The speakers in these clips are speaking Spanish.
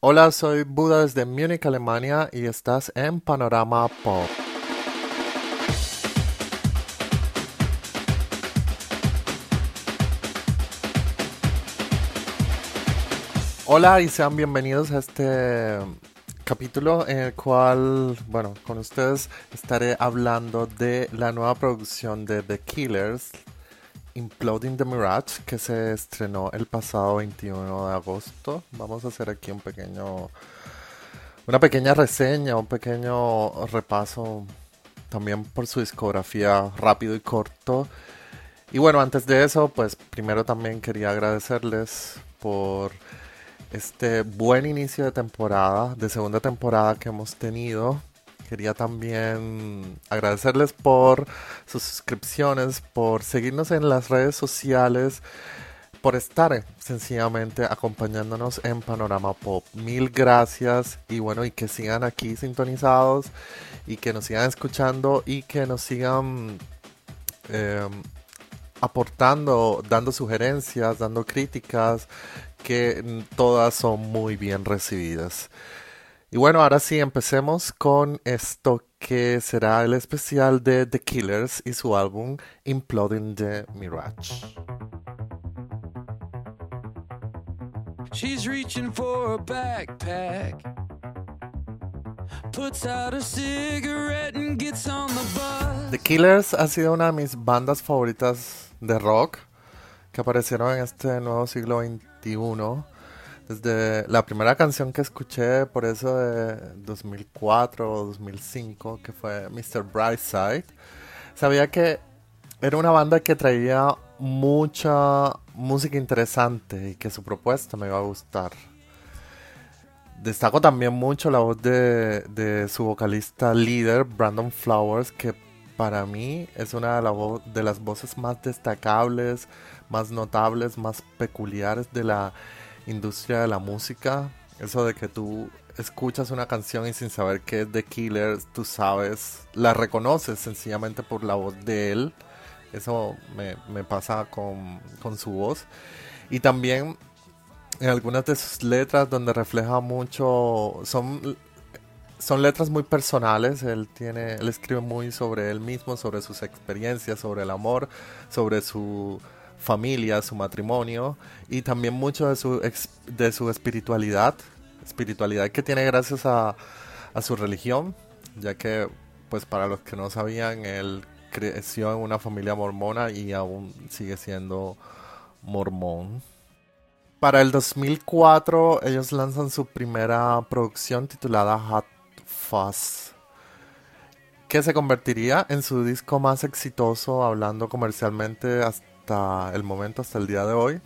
Hola, soy Buda desde Múnich, Alemania y estás en Panorama Pop. Hola y sean bienvenidos a este capítulo en el cual, bueno, con ustedes estaré hablando de la nueva producción de The Killers, Imploding the Mirage, que se estrenó el pasado 21 de agosto. Vamos a hacer aquí un pequeño, una pequeña reseña, un pequeño repaso también por su discografía rápido y corto. Y bueno, antes de eso, pues primero también quería agradecerles por este buen inicio de temporada, de segunda temporada que hemos tenido. Quería también agradecerles por sus suscripciones, por seguirnos en las redes sociales, por estar sencillamente acompañándonos en Panorama Pop. Mil gracias y bueno, y que sigan aquí sintonizados y que nos sigan escuchando y que nos sigan em, aportando, dando sugerencias, dando críticas, que todas son muy bien recibidas. Y bueno, ahora sí, empecemos con esto que será el especial de The Killers y su álbum Imploding the Mirage. She's reaching for a backpack. Puts out a cigarette and gets on the bus. The Killers ha sido una de mis bandas favoritas de rock que aparecieron en este nuevo siglo XXI desde la primera canción que escuché, por eso de 2004 o 2005, que fue Mr. Brightside, sabía que era una banda que traía mucha música interesante y que su propuesta me iba a gustar. Destaco también mucho la voz de, de su vocalista líder, Brandon Flowers, que para mí es una de, de las voces más destacables, más notables, más peculiares de la industria de la música. Eso de que tú escuchas una canción y sin saber que es de Killers, tú sabes, la reconoces sencillamente por la voz de él. Eso me, pasa con, con, su voz. Y también en algunas de sus letras donde refleja mucho, son, son letras muy personales. Él, tiene, él escribe muy sobre él mismo, sobre sus experiencias, sobre el amor, sobre su familia, su matrimonio y también mucho de su, de su espiritualidad, espiritualidad que tiene gracias a, a su religión, ya que pues para los que no sabían, él creció en una familia mormona y aún sigue siendo mormón. Para el 2004 ellos lanzan su primera producción titulada Hot Fuzz, que se convertiría en su disco más exitoso hablando comercialmente hasta el momento, hasta el día de hoy,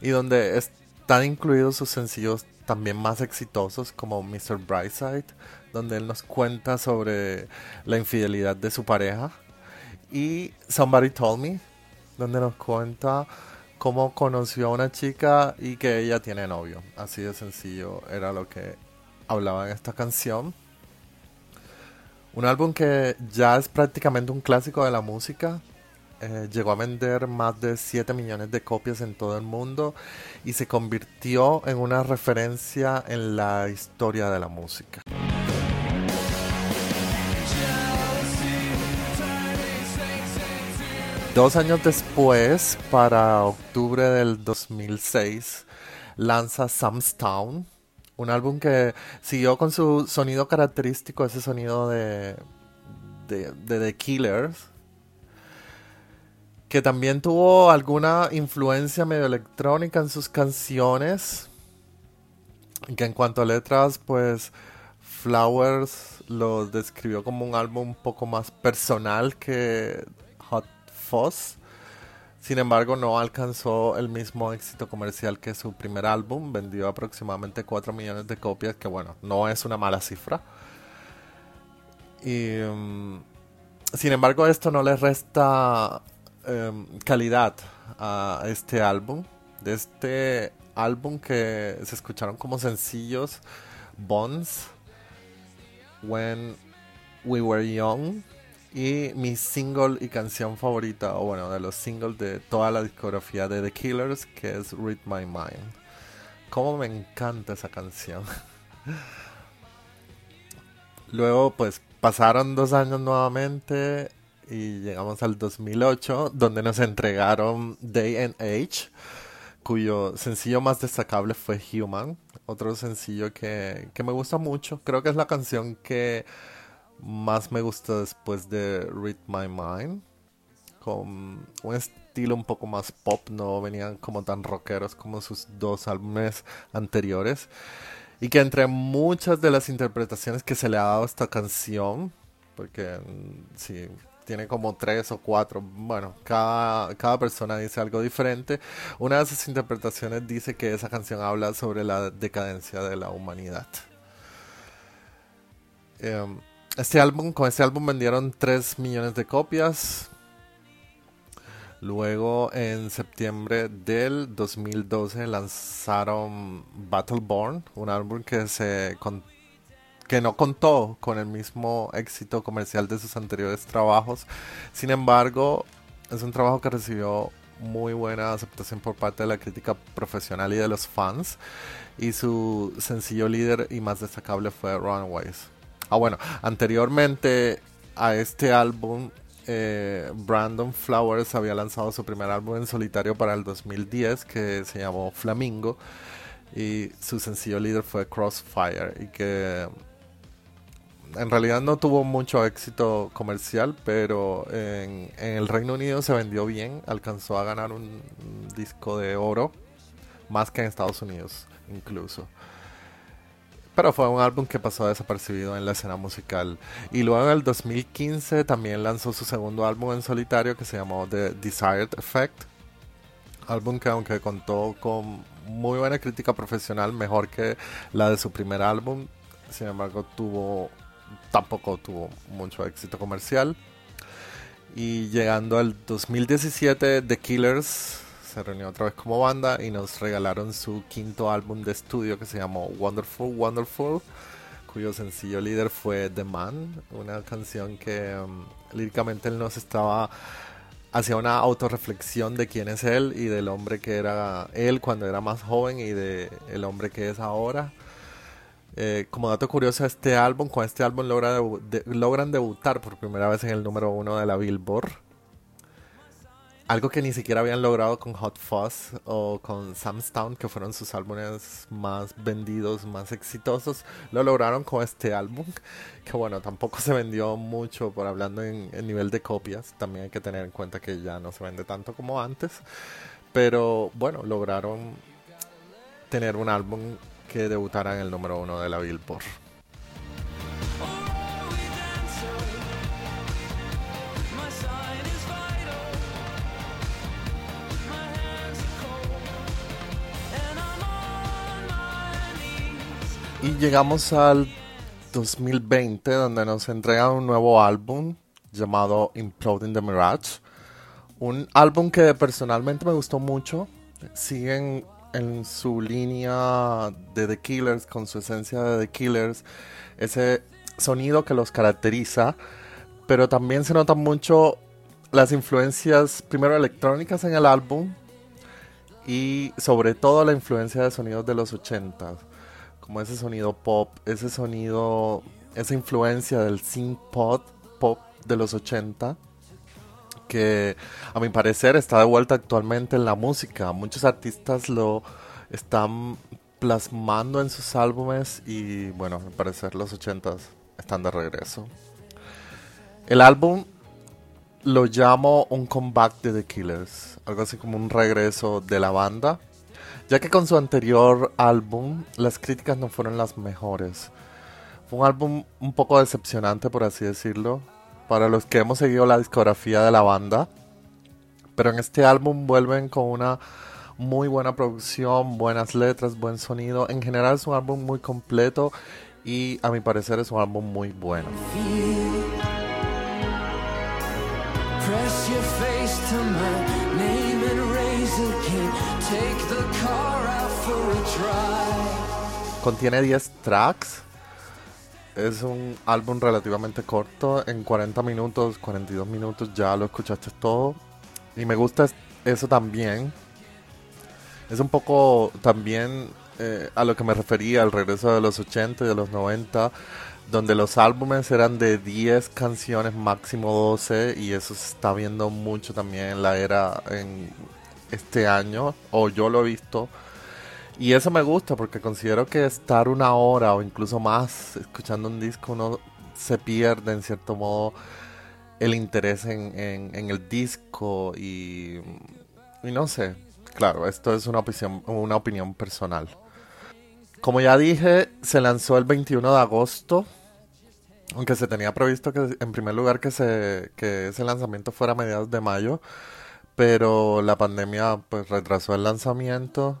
y donde están incluidos sus sencillos también más exitosos como Mr. Brightside, donde él nos cuenta sobre la infidelidad de su pareja, y Somebody Told Me, donde nos cuenta cómo conoció a una chica y que ella tiene novio. Así de sencillo era lo que hablaba en esta canción. Un álbum que ya es prácticamente un clásico de la música, eh, llegó a vender más de 7 millones de copias en todo el mundo y se convirtió en una referencia en la historia de la música. Dos años después, para octubre del 2006, lanza Sam's Town, un álbum que siguió con su sonido característico, ese sonido de, de, de The Killers, que también tuvo alguna influencia medio electrónica en sus canciones. Que en cuanto a letras, pues Flowers lo describió como un álbum un poco más personal que Hot Fuzz. Sin embargo, no alcanzó el mismo éxito comercial que su primer álbum, vendió aproximadamente 4 millones de copias, que bueno, no es una mala cifra. Y, mm, sin embargo, esto no le resta em, calidad a este álbum. De este álbum que se escucharon como sencillos, Bonds, When We Were Young y mi single y canción favorita, o bueno, de los singles de toda la discografía de The Killers, que es Read My Mind. Cómo me encanta esa canción. Luego, pues pasaron dos años nuevamente y llegamos al 2008, donde nos entregaron Day and Age, cuyo sencillo más destacable fue Human, otro sencillo que, que me gusta mucho. Creo que es la canción que más me gusta después de Read My Mind. Con un estilo un poco más pop, no venían como tan rockeros como sus dos álbumes anteriores. Y que entre muchas de las interpretaciones que se le ha dado a esta canción, porque mm, sí, tiene como tres o cuatro, bueno, cada, cada persona dice algo diferente. Una de esas interpretaciones dice que esa canción habla sobre la decadencia de la humanidad. Em, este álbum, con este álbum vendieron 3 millones de copias. Luego, en septiembre del 2012, lanzaron Battleborn, un álbum que, se que no contó con el mismo éxito comercial de sus anteriores trabajos. Sin embargo, es un trabajo que recibió muy buena aceptación por parte de la crítica profesional y de los fans. Y su sencillo líder y más destacable fue Runaways. Ah, bueno, anteriormente a este álbum, eh, Brandon Flowers había lanzado su primer álbum en solitario para el 2010 que se llamó Flamingo y su sencillo líder fue Crossfire y que en realidad no tuvo mucho éxito comercial, pero en, el Reino Unido se vendió bien, alcanzó a ganar un disco de oro, más que en Estados Unidos incluso. Pero fue un álbum que pasó desapercibido en la escena musical. Y luego en el 2015 también lanzó su segundo álbum en solitario que se llamó The Desired Effect. Álbum que aunque contó con muy buena crítica profesional, mejor que la de su primer álbum, sin embargo tuvo tampoco tuvo mucho éxito comercial. Y llegando al 2017, The Killers se reunió otra vez como banda y nos regalaron su quinto álbum de estudio que se llamó Wonderful Wonderful, cuyo sencillo líder fue The Man, una canción que um, líricamente él nos estaba hacía una autorreflexión de quién es él y del hombre que era él cuando era más joven y de hombre que es ahora. Eh, como dato curioso, este álbum, con este álbum logra logran debutar por primera vez en el número uno de la Billboard algo que ni siquiera habían logrado con Hot Fuzz o con Sam's Town, que fueron sus álbumes más vendidos, más exitosos, lo lograron con este álbum, que bueno, tampoco se vendió mucho por hablando en, nivel de copias, también hay que tener en cuenta que ya no se vende tanto como antes, pero bueno, lograron tener un álbum que debutara en el número uno de la Billboard. Y llegamos al 2020 donde nos entrega un nuevo álbum llamado Imploding the Mirage. Un álbum que personalmente me gustó mucho. Siguen en su línea de The Killers, con su esencia de The Killers, ese sonido que los caracteriza, pero también se notan mucho las influencias, primero electrónicas en el álbum y sobre todo la influencia de sonidos de los 80 como ese sonido pop, ese sonido, esa influencia del synth pop, pop de los 80 que a mi parecer está de vuelta actualmente en la música. Muchos artistas lo están plasmando en sus álbumes y bueno, a mi parecer los 80 están de regreso. El álbum lo llamo un comeback de The Killers, algo así como un regreso de la banda ya que con su anterior álbum las críticas no fueron las mejores. Fue un álbum un poco decepcionante, por así decirlo, para los que hemos seguido la discografía de la banda, Pero en este álbum vuelven con una muy buena producción, buenas letras, buen sonido. En general es un álbum muy completo y a mi parecer es un álbum muy bueno. Contiene 10 tracks. Es un álbum relativamente corto. En 40 minutos, 42 minutos ya lo escuchaste todo. Y me gusta eso también. Es un poco también eh, a lo que me refería, al regreso de los 80 y de los 90, donde los álbumes eran de 10 canciones, máximo 12, y eso se está viendo mucho también en la era en este año, o yo lo he visto. Y eso me gusta porque considero que estar una hora o incluso más escuchando un disco uno se pierde en cierto modo el interés en, en, el disco y, y, no sé, claro, esto es una opinión, una opinión personal. Como ya dije, se lanzó el 21 de agosto, aunque se tenía previsto que en primer lugar que, se, que ese lanzamiento fuera a mediados de mayo, pero la pandemia pues retrasó el lanzamiento.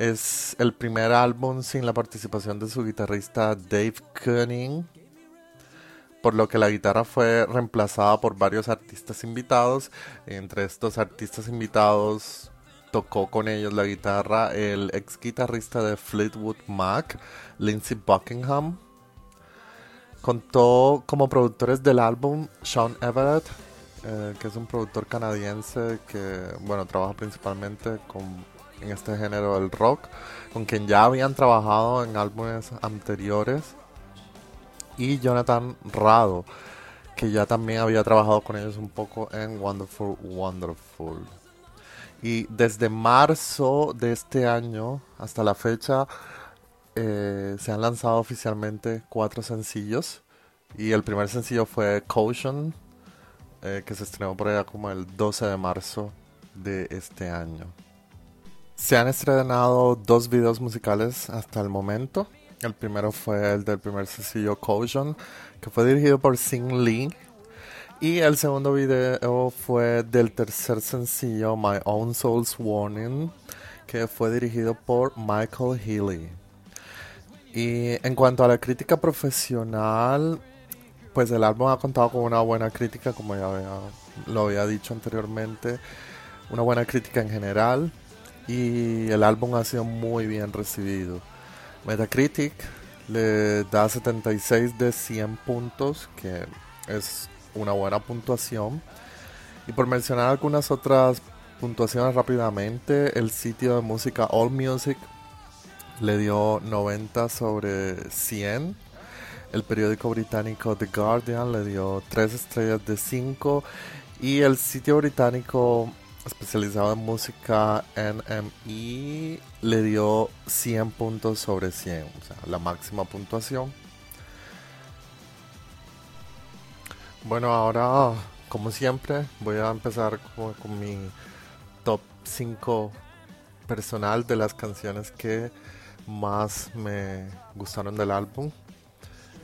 Es el primer álbum sin la participación de su guitarrista Dave Koenig, por lo que la guitarra fue reemplazada por varios artistas invitados. Entre estos artistas invitados tocó con ellos la guitarra el ex guitarrista de Fleetwood Mac, Lindsey Buckingham. Contó como productores del álbum Sean Everett, eh, que es un productor canadiense que bueno trabaja principalmente con, en este género del rock, con quien ya habían trabajado en álbumes anteriores y Jonathan Rado, que ya también había trabajado con ellos un poco en Wonderful Wonderful. Y desde marzo de este año hasta la fecha eh, se han lanzado oficialmente cuatro sencillos. Y el primer sencillo fue Caution, eh, que se estrenó por allá como el 12 de marzo de este año. Se han estrenado dos videos musicales hasta el momento. El primero fue el del primer sencillo Caution, que fue dirigido por Sing Lee. Y el segundo video fue del tercer sencillo My Own Soul's Warning, que fue dirigido por Michael Healy. Y en cuanto a la crítica profesional, pues el álbum ha contado con una buena crítica, como ya lo había dicho anteriormente, una buena crítica en general y el álbum ha sido muy bien recibido. Metacritic le da 76 de 100 puntos, que es una buena puntuación. Y por mencionar algunas otras puntuaciones rápidamente, el sitio de música All Music le dio 90 sobre 100. El periódico británico The Guardian le dio 3 estrellas de 5. Y el sitio británico especializado en música NME le dio 100 puntos sobre 100, o sea, la máxima puntuación. Bueno, ahora, como siempre, voy a empezar con, con mi top 5 personal de las canciones que más me gustaron del álbum.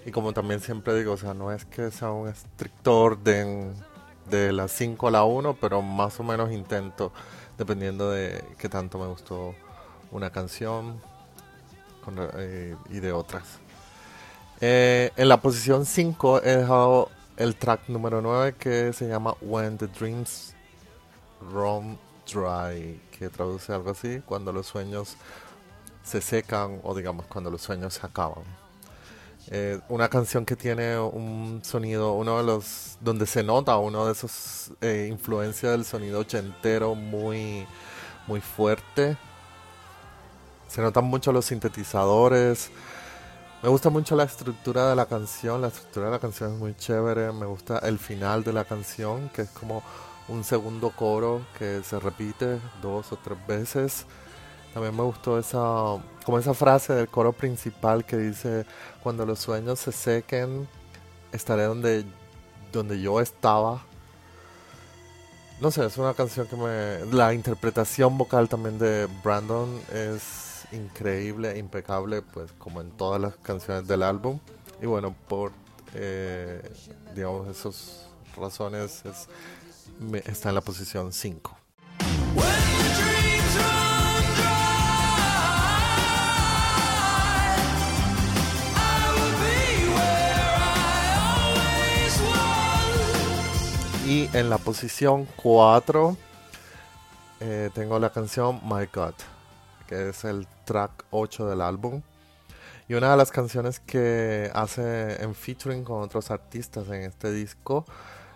Y como también siempre digo, o sea, no es que sea un estricto orden de las 5 a la 1, pero más o menos intento, dependiendo de qué tanto me gustó una canción eh, y de otras. Eh, en la posición 5 he dejado el track número 9 que se llama When the Dreams Run Dry, que traduce algo así, cuando los sueños se secan o digamos cuando los sueños se acaban. Eh, una canción que tiene un sonido, uno de los, donde se nota uno de esos eh, influencias del sonido ochentero muy, muy fuerte. Se notan mucho los sintetizadores. Me gusta mucho la estructura de la canción, la estructura de la canción es muy chévere. Me gusta el final de la canción, que es como un segundo coro que se repite dos o tres veces. También me gustó esa, como esa frase del coro principal que dice, cuando los sueños se sequen, estaré donde, donde yo estaba. No sé, es una canción que me... La interpretación vocal también de Brandon es increíble, impecable, pues como en todas las canciones del álbum. Y bueno, por, eh, digamos, esas razones está en la posición 5. En la posición 4 eh, tengo la canción My God, que es el track 8 del álbum. Y una de las canciones que hace en featuring con otros artistas en este disco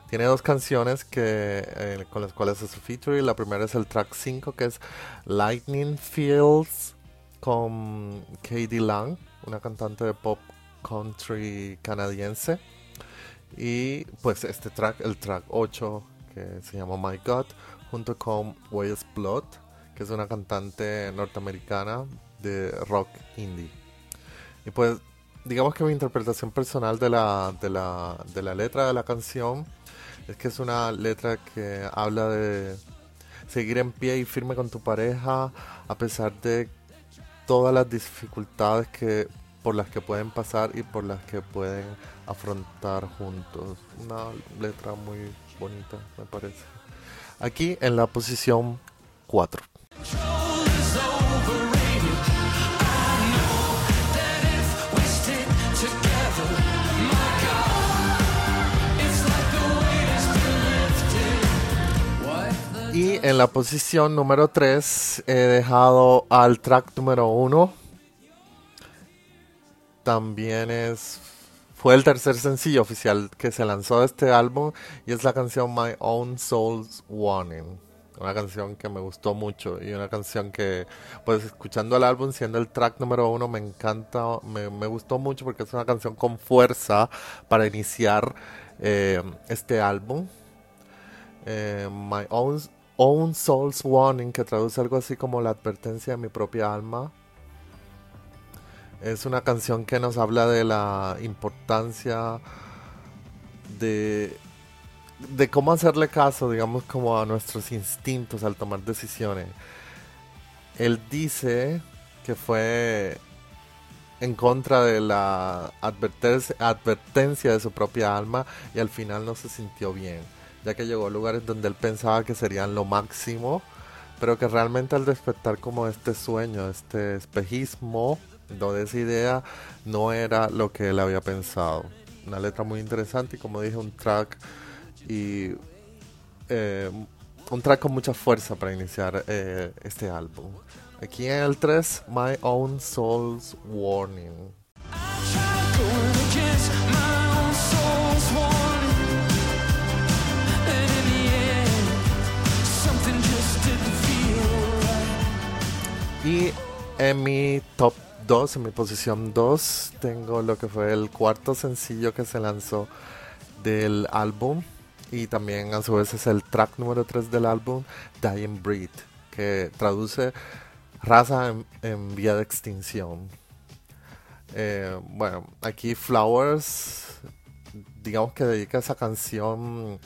tiene dos canciones que, eh, con las cuales hace featuring. La primera es el track 5, que es Lightning Fields con Katie Lang, una cantante de pop country canadiense. Y pues este track, el track 8, que se llama My God, junto con Wales Blood, que es una cantante norteamericana de rock indie. Y pues, digamos que mi interpretación personal de la, de la, de la letra de la canción es que es una letra que habla de seguir en pie y firme con tu pareja a pesar de todas las dificultades que por las que pueden pasar y por las que pueden afrontar juntos. Una letra muy bonita, me parece. Aquí en la posición 4. Y en la posición número 3 he dejado al track número 1. También es fue el tercer sencillo oficial que se lanzó de este álbum y es la canción My Own Soul's Warning. Una canción que me gustó mucho y una canción que, pues escuchando el álbum, siendo el track número uno, me encanta, me, gustó mucho porque es una canción con fuerza para iniciar eh, este álbum. Eh, My Own, Own Soul's Warning, que traduce algo así como la advertencia de mi propia alma es una canción que nos habla de la importancia de, de cómo hacerle caso, digamos, como a nuestros instintos al tomar decisiones. Él dice que fue en contra de la advertencia, de su propia alma y al final no se sintió bien, ya que llegó a lugares donde él pensaba que serían lo máximo, pero que realmente al despertar como este sueño, este espejismo, donde esa idea no era lo que él había pensado. Una letra muy interesante y como dije, un track y eh, un track con mucha fuerza para iniciar eh, este álbum. Aquí en el 3, My Own Soul's Warning. Y en mi top en mi posición 2, tengo lo que fue el cuarto sencillo que se lanzó del álbum y también a su vez es el track número 3 del álbum, Dying Breed, que traduce raza en, vía de extinción. Eh, bueno, aquí Flowers, digamos que dedica esa canción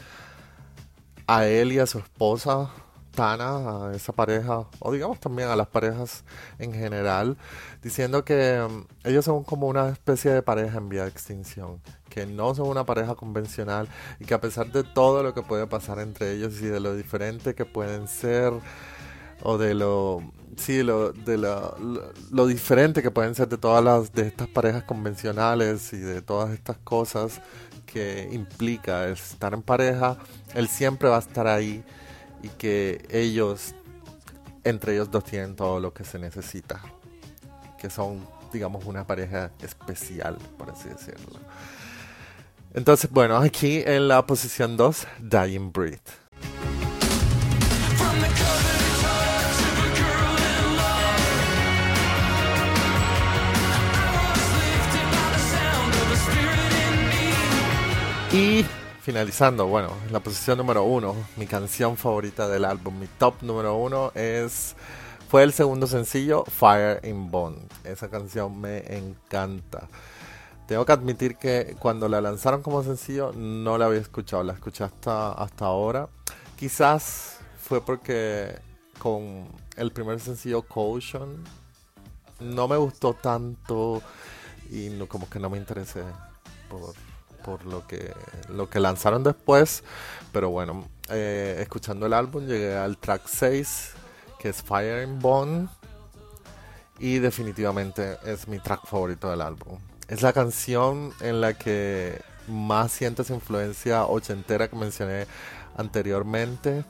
a él y a su esposa, A esa pareja, o digamos también a las parejas en general, diciendo que mm, ellos son como una especie de pareja en vía de extinción, que no son una pareja convencional y que a pesar de todo lo que puede pasar entre ellos y de lo diferente que pueden ser, o de lo sí lo, de lo, lo, diferente que pueden ser de todas las de estas parejas convencionales y de todas estas cosas que implica estar en pareja él siempre va a estar ahí y que ellos, entre ellos dos, tienen todo lo que se necesita. Que son, digamos, una pareja especial, por así decirlo. Entonces, bueno, aquí en la posición 2, Dying Breed. Y finalizando, bueno, la posición número uno, mi canción favorita del álbum, mi top número uno es fue el segundo sencillo Fire in Bond. Esa canción me encanta. Tengo que admitir que cuando la lanzaron como sencillo no la había escuchado, la escuché hasta, hasta ahora. Quizás fue porque con el primer sencillo Caution no me gustó tanto y no, como que no me interesé por por lo que, lo que lanzaron después. Pero bueno, eh, escuchando el álbum llegué al track 6, que es Fire in Bone. Y definitivamente es mi track favorito del álbum. Es la canción en la que más siento esa influencia ochentera que mencioné anteriormente.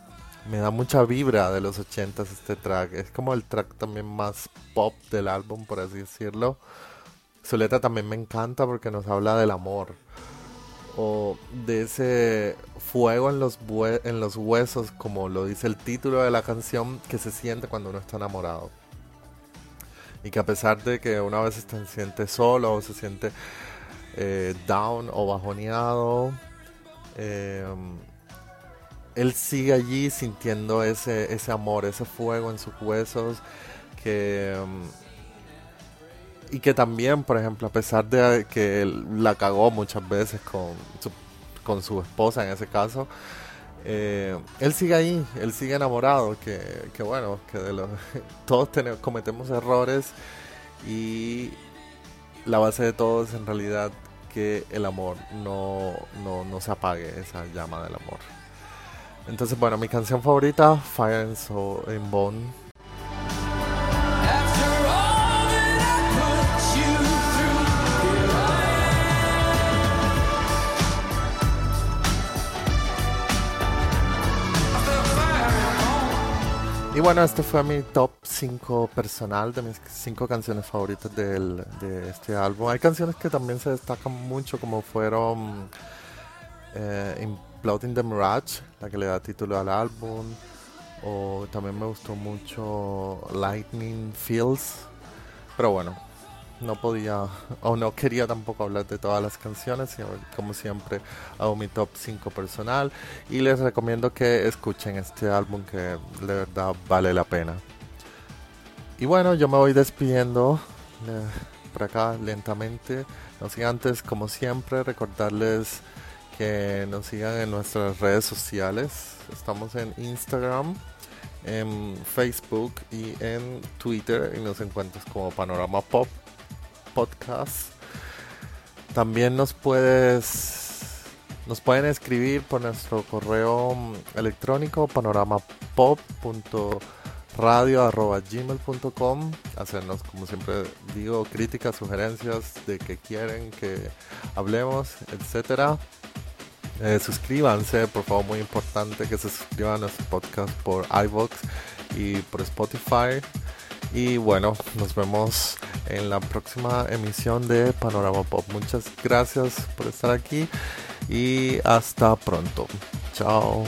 Me da mucha vibra de los ochentas este track. Es como el track también más pop del álbum, por así decirlo. Su letra también me encanta porque nos habla del amor. O de ese fuego en los, en los huesos, como lo dice el título de la canción, que se siente cuando uno está enamorado. Y que a pesar de que una vez se siente solo o se siente eh, down o bajoneado, eh, él sigue allí sintiendo ese, ese amor, ese fuego en sus huesos que... y que también, por ejemplo, a pesar de que él la cagó muchas veces con su, con su esposa en ese caso, eh, él sigue ahí, él sigue enamorado, que, que bueno, que de los, todos tenemos, cometemos errores y la base de todo es en realidad que el amor no, no, no se apague, esa llama del amor. Entonces, bueno, mi canción favorita, Fire and Soul in Bone Y bueno, este fue mi top 5 personal de mis 5 canciones favoritas del, de este álbum. Hay canciones que también se destacan mucho, como fueron eh, Imploding the Mirage, la que le da título al álbum. O también me gustó mucho Lightning Fields. Pero bueno, no podía o no quería tampoco hablar de todas las canciones, como siempre hago mi top 5 personal y les recomiendo que escuchen este álbum que de verdad vale la pena. Y bueno, yo me voy despidiendo eh, por acá lentamente. No sin antes, como siempre, recordarles que nos sigan en nuestras redes sociales. Estamos en Instagram, en Facebook y en Twitter y nos encuentras como Panorama Pop podcast. También nos puedes nos pueden escribir por nuestro correo electrónico panoramapop.radio.gmail.com hacernos como siempre digo críticas, sugerencias de que quieren que hablemos, etcétera. Eh, suscríbanse, por favor, muy importante que se suscriban a nuestro podcast por iVoox y por Spotify. Y bueno, nos vemos en la próxima emisión de Panorama Pop. Muchas gracias por estar aquí y hasta pronto. Chao.